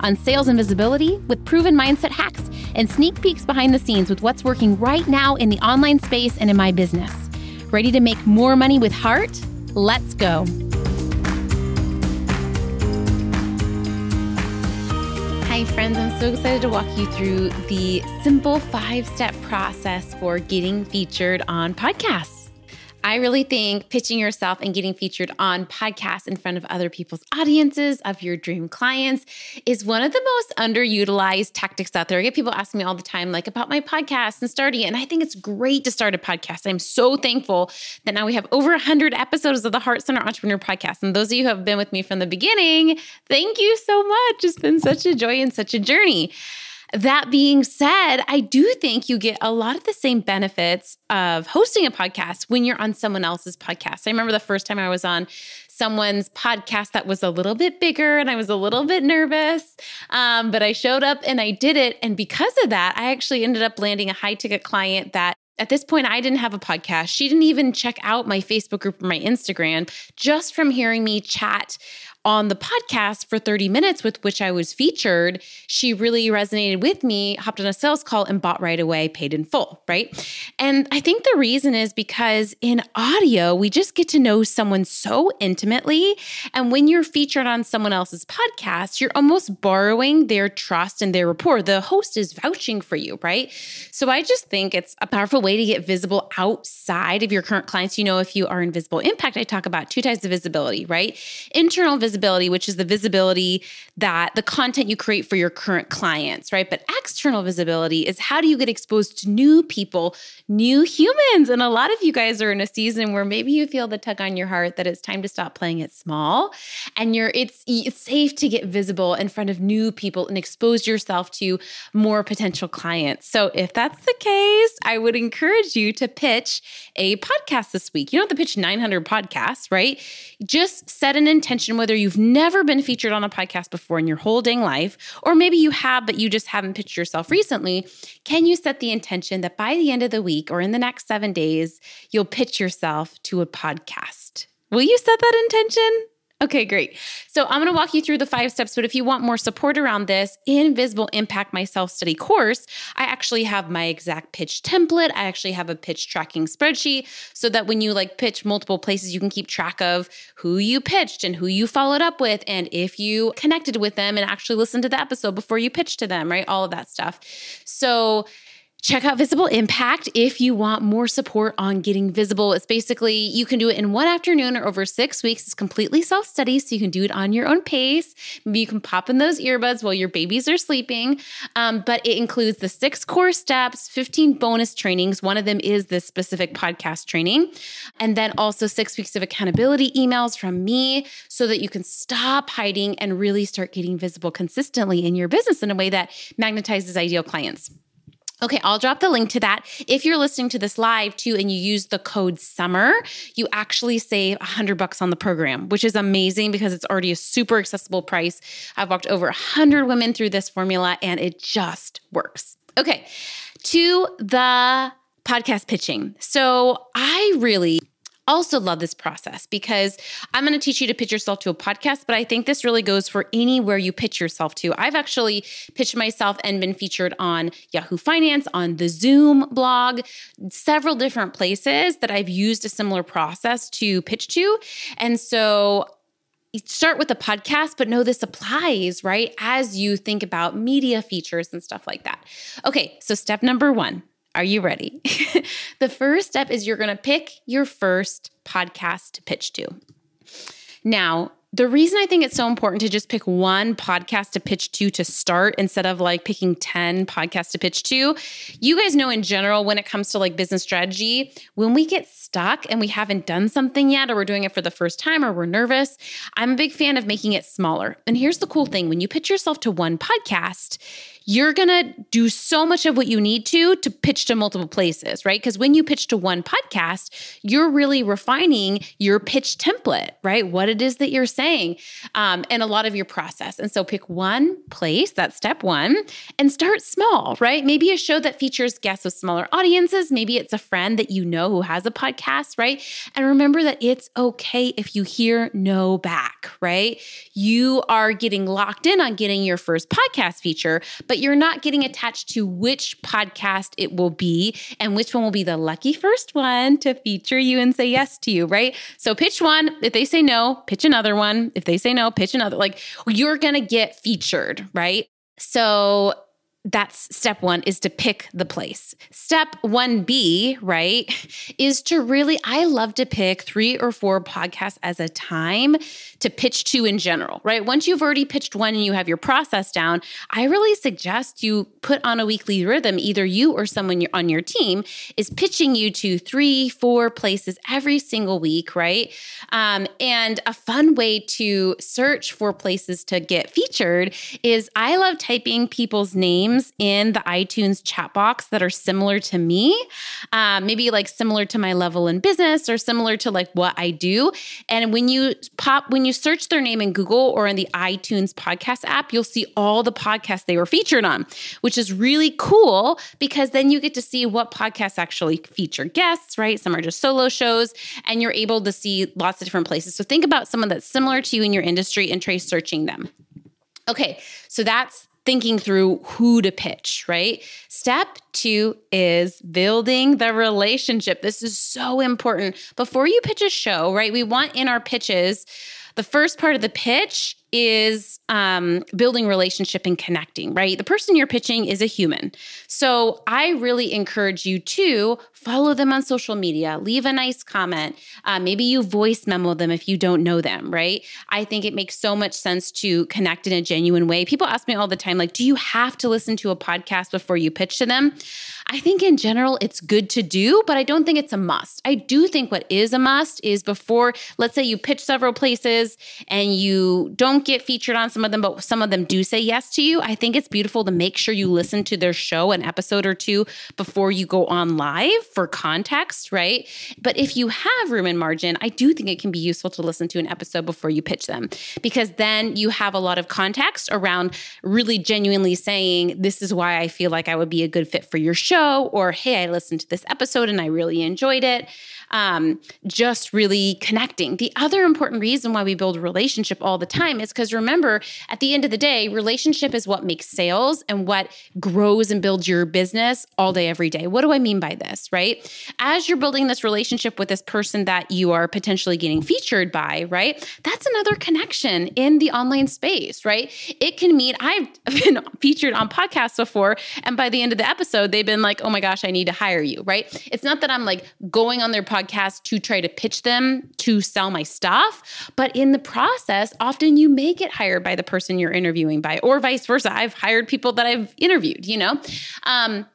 on sales and visibility with proven mindset hacks and sneak peeks behind the scenes with what's working right now in the online space and in my business. Ready to make more money with heart? Let's go. Hi, friends. I'm so excited to walk you through the simple five step process for getting featured on podcasts. I really think pitching yourself and getting featured on podcasts in front of other people's audiences of your dream clients is one of the most underutilized tactics out there. I get people asking me all the time, like about my podcast and starting it. And I think it's great to start a podcast. I'm so thankful that now we have over 100 episodes of the Heart Centered Entrepreneur Podcast. And those of you who have been with me from the beginning, thank you so much. It's been such a joy and such a journey. That being said, I do think you get a lot of the same benefits of hosting a podcast when you're on someone else's podcast. I remember the first time I was on someone's podcast that was a little bit bigger and I was a little bit nervous. Um, but I showed up and I did it. And because of that, I actually ended up landing a high ticket client that at this point, I didn't have a podcast. She didn't even check out my Facebook group or my Instagram just from hearing me chat on the podcast for 30 minutes with which I was featured, she really resonated with me, hopped on a sales call and bought right away, paid in full, right? And I think the reason is because in audio, we just get to know someone so intimately. And when you're featured on someone else's podcast, you're almost borrowing their trust and their rapport. The host is vouching for you, right? So I just think it's a powerful way to get visible outside of your current clients. You know, if you are in visible impact, I talk about two types of visibility, right? Internal visibility visibility, which is the visibility that the content you create for your current clients, right? But external visibility is how do you get exposed to new people, new humans? And a lot of you guys are in a season where maybe you feel the tug on your heart that it's time to stop playing it small and you're it's it's safe to get visible in front of new people and expose yourself to more potential clients. So if that's the case, I would encourage you to pitch a podcast this week. You don't have to pitch 900 podcasts, right? Just set an intention whether you've never been featured on a podcast before in your whole dang life, or maybe you have, but you just haven't pitched yourself recently, can you set the intention that by the end of the week or in the next seven days, you'll pitch yourself to a podcast? Will you set that intention? Okay, great. So I'm going to walk you through the five steps. But if you want more support around this in Visible Impact, my self study course, I actually have my exact pitch template. I actually have a pitch tracking spreadsheet so that when you like pitch multiple places, you can keep track of who you pitched and who you followed up with, and if you connected with them and actually listened to the episode before you pitched to them, right? All of that stuff. So Check out Visible Impact if you want more support on getting visible. It's basically you can do it in one afternoon or over six weeks. It's completely self study, so you can do it on your own pace. Maybe you can pop in those earbuds while your babies are sleeping. Um, but it includes the six core steps, 15 bonus trainings. One of them is this specific podcast training. And then also six weeks of accountability emails from me so that you can stop hiding and really start getting visible consistently in your business in a way that magnetizes ideal clients. Okay, I'll drop the link to that. If you're listening to this live too and you use the code SUMMER, you actually save 100 bucks on the program, which is amazing because it's already a super accessible price. I've walked over 100 women through this formula and it just works. Okay, to the podcast pitching. So, I really also love this process because I'm going to teach you to pitch yourself to a podcast, but I think this really goes for anywhere you pitch yourself to. I've actually pitched myself and been featured on Yahoo Finance, on the Zoom blog, several different places that I've used a similar process to pitch to. And so start with a podcast, but know this applies, right? As you think about media features and stuff like that. Okay, so step number one are you ready? the first step is you're going to pick your first podcast to pitch to. Now, the reason I think it's so important to just pick one podcast to pitch to to start instead of like picking 10 podcasts to pitch to, you guys know in general, when it comes to like business strategy, when we get stuck and we haven't done something yet, or we're doing it for the first time, or we're nervous, I'm a big fan of making it smaller. And here's the cool thing when you pitch yourself to one podcast, you're going to do so much of what you need to to pitch to multiple places, right? Because when you pitch to one podcast, you're really refining your pitch template, right? What it is that you're saying um, and a lot of your process. And so pick one place, that's step one, and start small, right? Maybe a show that features guests with smaller audiences. Maybe it's a friend that you know who has a podcast, right? And remember that it's okay if you hear no back, right? You are getting locked in on getting your first podcast feature, but but you're not getting attached to which podcast it will be and which one will be the lucky first one to feature you and say yes to you, right? So pitch one. If they say no, pitch another one. If they say no, pitch another. Like you're going to get featured, right? So that's step one is to pick the place. Step 1B, right, is to really, I love to pick three or four podcasts as a time to pitch to in general, right? Once you've already pitched one and you have your process down, I really suggest you put on a weekly rhythm, either you or someone on your team is pitching you to three, four places every single week, right? Um, and a fun way to search for places to get featured is I love typing people's names names in the iTunes chat box that are similar to me, um, maybe like similar to my level in business or similar to like what I do. And when you pop, when you search their name in Google or in the iTunes podcast app, you'll see all the podcasts they were featured on, which is really cool because then you get to see what podcasts actually feature guests, right? Some are just solo shows, and you're able to see lots of different places. So think about someone that's similar to you in your industry and try searching them. Okay, so that's thinking through who to pitch, right? Step two is building the relationship. This is so important. Before you pitch a show, right? We want in our pitches, the first part of the pitch is um, building relationship and connecting, right? The person you're pitching is a human. So I really encourage you to follow them on social media, leave a nice comment. Uh, maybe you voice memo them if you don't know them, right? I think it makes so much sense to connect in a genuine way. People ask me all the time, like, do you have to listen to a podcast before you pitch to them? I think in general it's good to do, but I don't think it's a must. I do think what is a must is before, let's say you pitch several places and you don't get featured on some of them, but some of them do say yes to you. I think it's beautiful to make sure you listen to their show an episode or two before you go on live for context, right? But if you have room and margin, I do think it can be useful to listen to an episode before you pitch them because then you have a lot of context around really genuinely saying, This is why I feel like I would be a good fit for your show show, or hey, I listened to this episode and I really enjoyed it. Um, just really connecting. The other important reason why we build relationship all the time is because remember, at the end of the day, relationship is what makes sales and what grows and builds your business all day, every day. What do I mean by this, right? As you're building this relationship with this person that you are potentially getting featured by, right? That's another connection in the online space, right? It can mean I've been featured on podcasts before, and by the end of the episode, they've been like, oh my gosh, I need to hire you, right? It's not that I'm like going on their podcast to try to pitch them to sell my stuff, but in the process, often you may get hired by the person you're interviewing by, or vice versa. I've hired people that I've interviewed, you know? Um,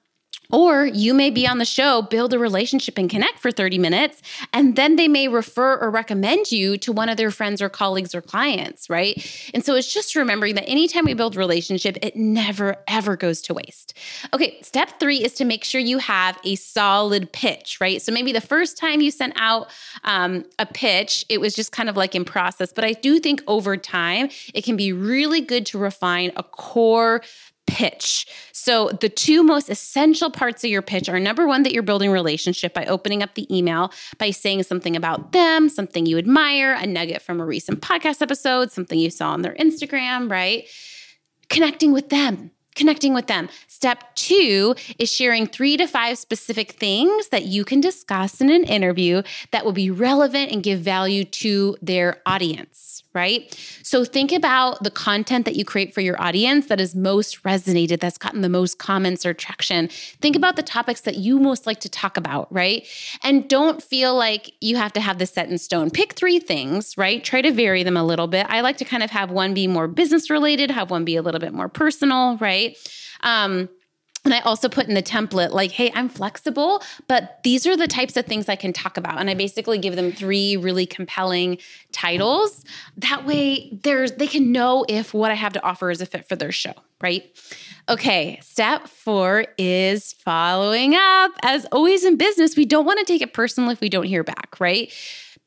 or you may be on the show, build a relationship and connect for 30 minutes, and then they may refer or recommend you to one of their friends or colleagues or clients, right? And so it's just remembering that anytime we build relationship, it never ever goes to waste. Okay, step three is to make sure you have a solid pitch, right? So maybe the first time you sent out um, a pitch, it was just kind of like in process, but I do think over time, it can be really good to refine a core pitch. So, the two most essential parts of your pitch are number one, that you're building relationship by opening up the email, by saying something about them, something you admire, a nugget from a recent podcast episode, something you saw on their Instagram, right? Connecting with them connecting with them. Step two is sharing three to five specific things that you can discuss in an interview that will be relevant and give value to their audience, right? So think about the content that you create for your audience that is most resonated, that's gotten the most comments or traction. Think about the topics that you most like to talk about, right? And don't feel like you have to have this set in stone. Pick three things, right? Try to vary them a little bit. I like to kind of have one be more business related, have one be a little bit more personal, right? Um, and I also put in the template, like, hey, I'm flexible, but these are the types of things I can talk about. And I basically give them three really compelling titles. That way there's they can know if what I have to offer is a fit for their show, right? Okay, step four is following up. As always in business, we don't want to take it personal if we don't hear back, right?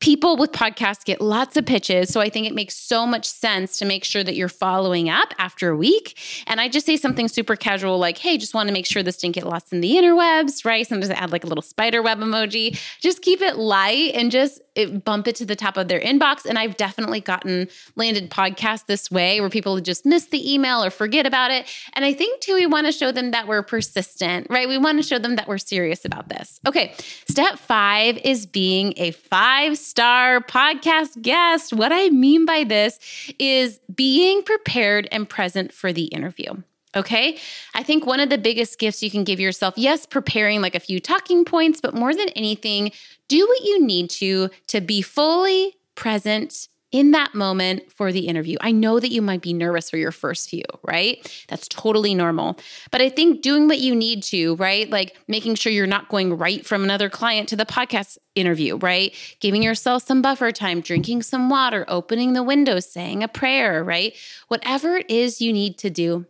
People with podcasts get lots of pitches. So I think it makes so much sense to make sure that you're following up after a week. And I just say something super casual like, hey, just want to make sure this didn't get lost in the interwebs, right? Sometimes I add like a little spider web emoji. Just keep it light and just it, bump it to the top of their inbox. And I've definitely gotten landed podcasts this way where people just miss the email or forget about it. And I think too, we want to show them that we're persistent, right? We want to show them that we're serious about this. Okay. Step five is being a five star podcast guest. What I mean by this is being prepared and present for the interview. Okay. I think one of the biggest gifts you can give yourself, yes, preparing like a few talking points, but more than anything, do what you need to to be fully present in that moment for the interview. I know that you might be nervous for your first few, right? That's totally normal. But I think doing what you need to, right? Like making sure you're not going right from another client to the podcast interview, right? Giving yourself some buffer time, drinking some water, opening the window, saying a prayer, right? Whatever it is you need to do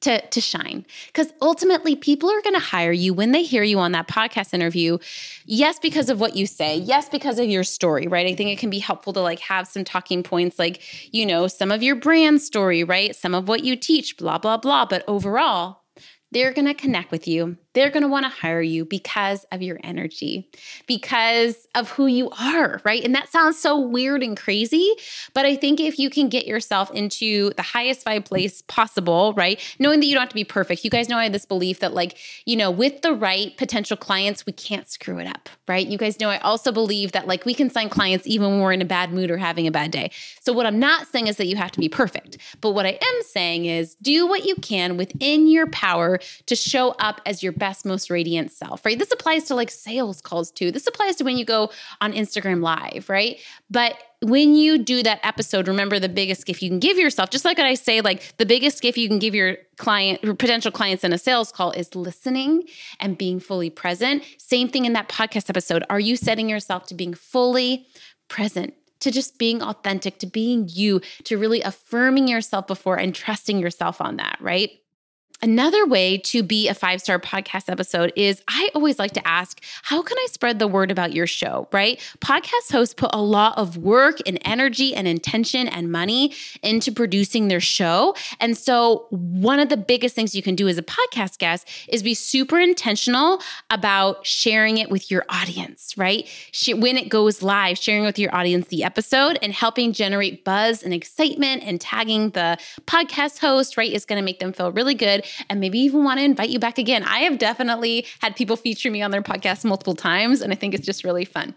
to, to shine. Because ultimately, people are going to hire you when they hear you on that podcast interview. Yes, because of what you say. Yes, because of your story, right? I think it can be helpful to like have some talking points, like, you know, some of your brand story, right? Some of what you teach, blah, blah, blah. But overall, they're going to connect with you. They're going to want to hire you because of your energy, because of who you are, right? And that sounds so weird and crazy, but I think if you can get yourself into the highest vibe place possible, right? Knowing that you don't have to be perfect. You guys know I have this belief that, like, you know, with the right potential clients, we can't screw it up, right? You guys know I also believe that, like, we can sign clients even when we're in a bad mood or having a bad day. So, what I'm not saying is that you have to be perfect, but what I am saying is do what you can within your power to show up as your best, most radiant self, right? This applies to like sales calls too. This applies to when you go on Instagram Live, right? But when you do that episode, remember the biggest gift you can give yourself, just like I say, like the biggest gift you can give your client or potential clients in a sales call is listening and being fully present. Same thing in that podcast episode. Are you setting yourself to being fully present? To just being authentic, to being you, to really affirming yourself before and trusting yourself on that, right? Another way to be a five star podcast episode is I always like to ask, how can I spread the word about your show, right? Podcast hosts put a lot of work and energy and intention and money into producing their show. And so, one of the biggest things you can do as a podcast guest is be super intentional about sharing it with your audience, right? When it goes live, sharing with your audience the episode and helping generate buzz and excitement and tagging the podcast host, right, is going to make them feel really good and maybe even want to invite you back again. I have definitely had people feature me on their podcast multiple times, and I think it's just really fun.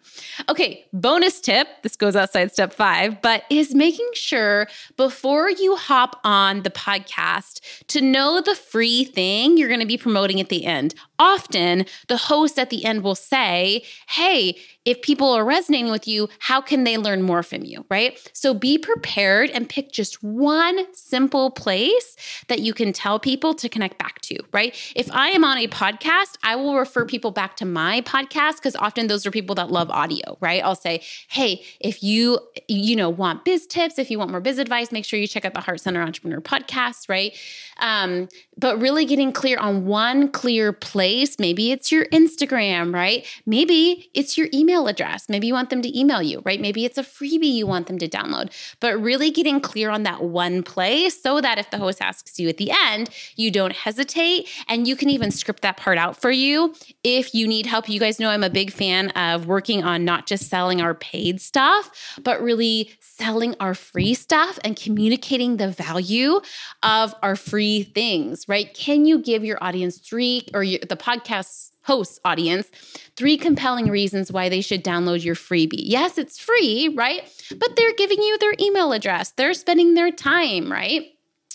Okay, bonus tip this goes outside step five, but is making sure before you hop on the podcast to know the free thing you're going to be promoting at the end. Often, the host at the end will say, Hey, if people are resonating with you, how can they learn more from you, right? So be prepared and pick just one simple place that you can tell people to connect back to, right? If I am on a podcast, I will refer people back to my podcast because often those are people that love audio, right? I'll say, "Hey, if you you know want biz tips, if you want more biz advice, make sure you check out the Heart Centered Entrepreneur podcast, right?" Um, but really getting clear on one clear place. Maybe it's your Instagram, right? Maybe it's your email address. Maybe you want them to email you, right? Maybe it's a freebie you want them to download. But really getting clear on that one place so that if the host asks you at the end, you you don't hesitate. And you can even script that part out for you if you need help. You guys know I'm a big fan of working on not just selling our paid stuff, but really selling our free stuff and communicating the value of our free things, right? Can you give your audience three or your, the podcast host audience three compelling reasons why they should download your freebie? Yes, it's free, right? But they're giving you their email address, they're spending their time, right?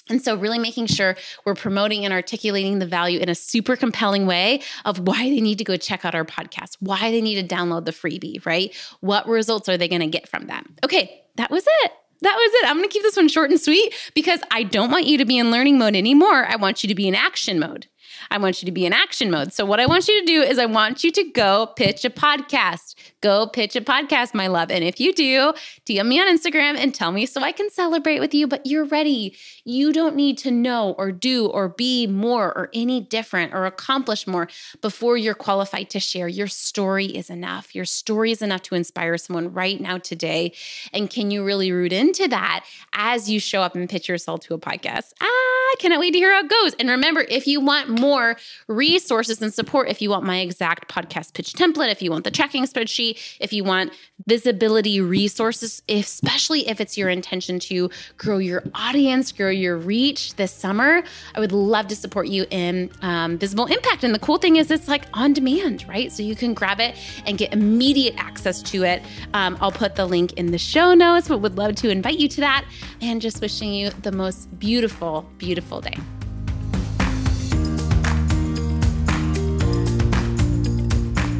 And so, really making sure we're promoting and articulating the value in a super compelling way of why they need to go check out our podcast, why they need to download the freebie, right? What results are they going to get from that? Okay, that was it. That was it. I'm going to keep this one short and sweet because I don't want you to be in learning mode anymore. I want you to be in action mode. I want you to be in action mode. So, what I want you to do is, I want you to go pitch a podcast. Go pitch a podcast, my love. And if you do, DM me on Instagram and tell me so I can celebrate with you. But you're ready. You don't need to know or do or be more or any different or accomplish more before you're qualified to share. Your story is enough. Your story is enough to inspire someone right now today. And can you really root into that as you show up and pitch yourself to a podcast? Ah, cannot wait to hear how it goes. And remember, if you want more, more resources and support if you want my exact podcast pitch template, if you want the tracking spreadsheet, if you want visibility resources, especially if it's your intention to grow your audience, grow your reach this summer. I would love to support you in um, visible impact. And the cool thing is, it's like on demand, right? So you can grab it and get immediate access to it. Um, I'll put the link in the show notes, but would love to invite you to that. And just wishing you the most beautiful, beautiful day.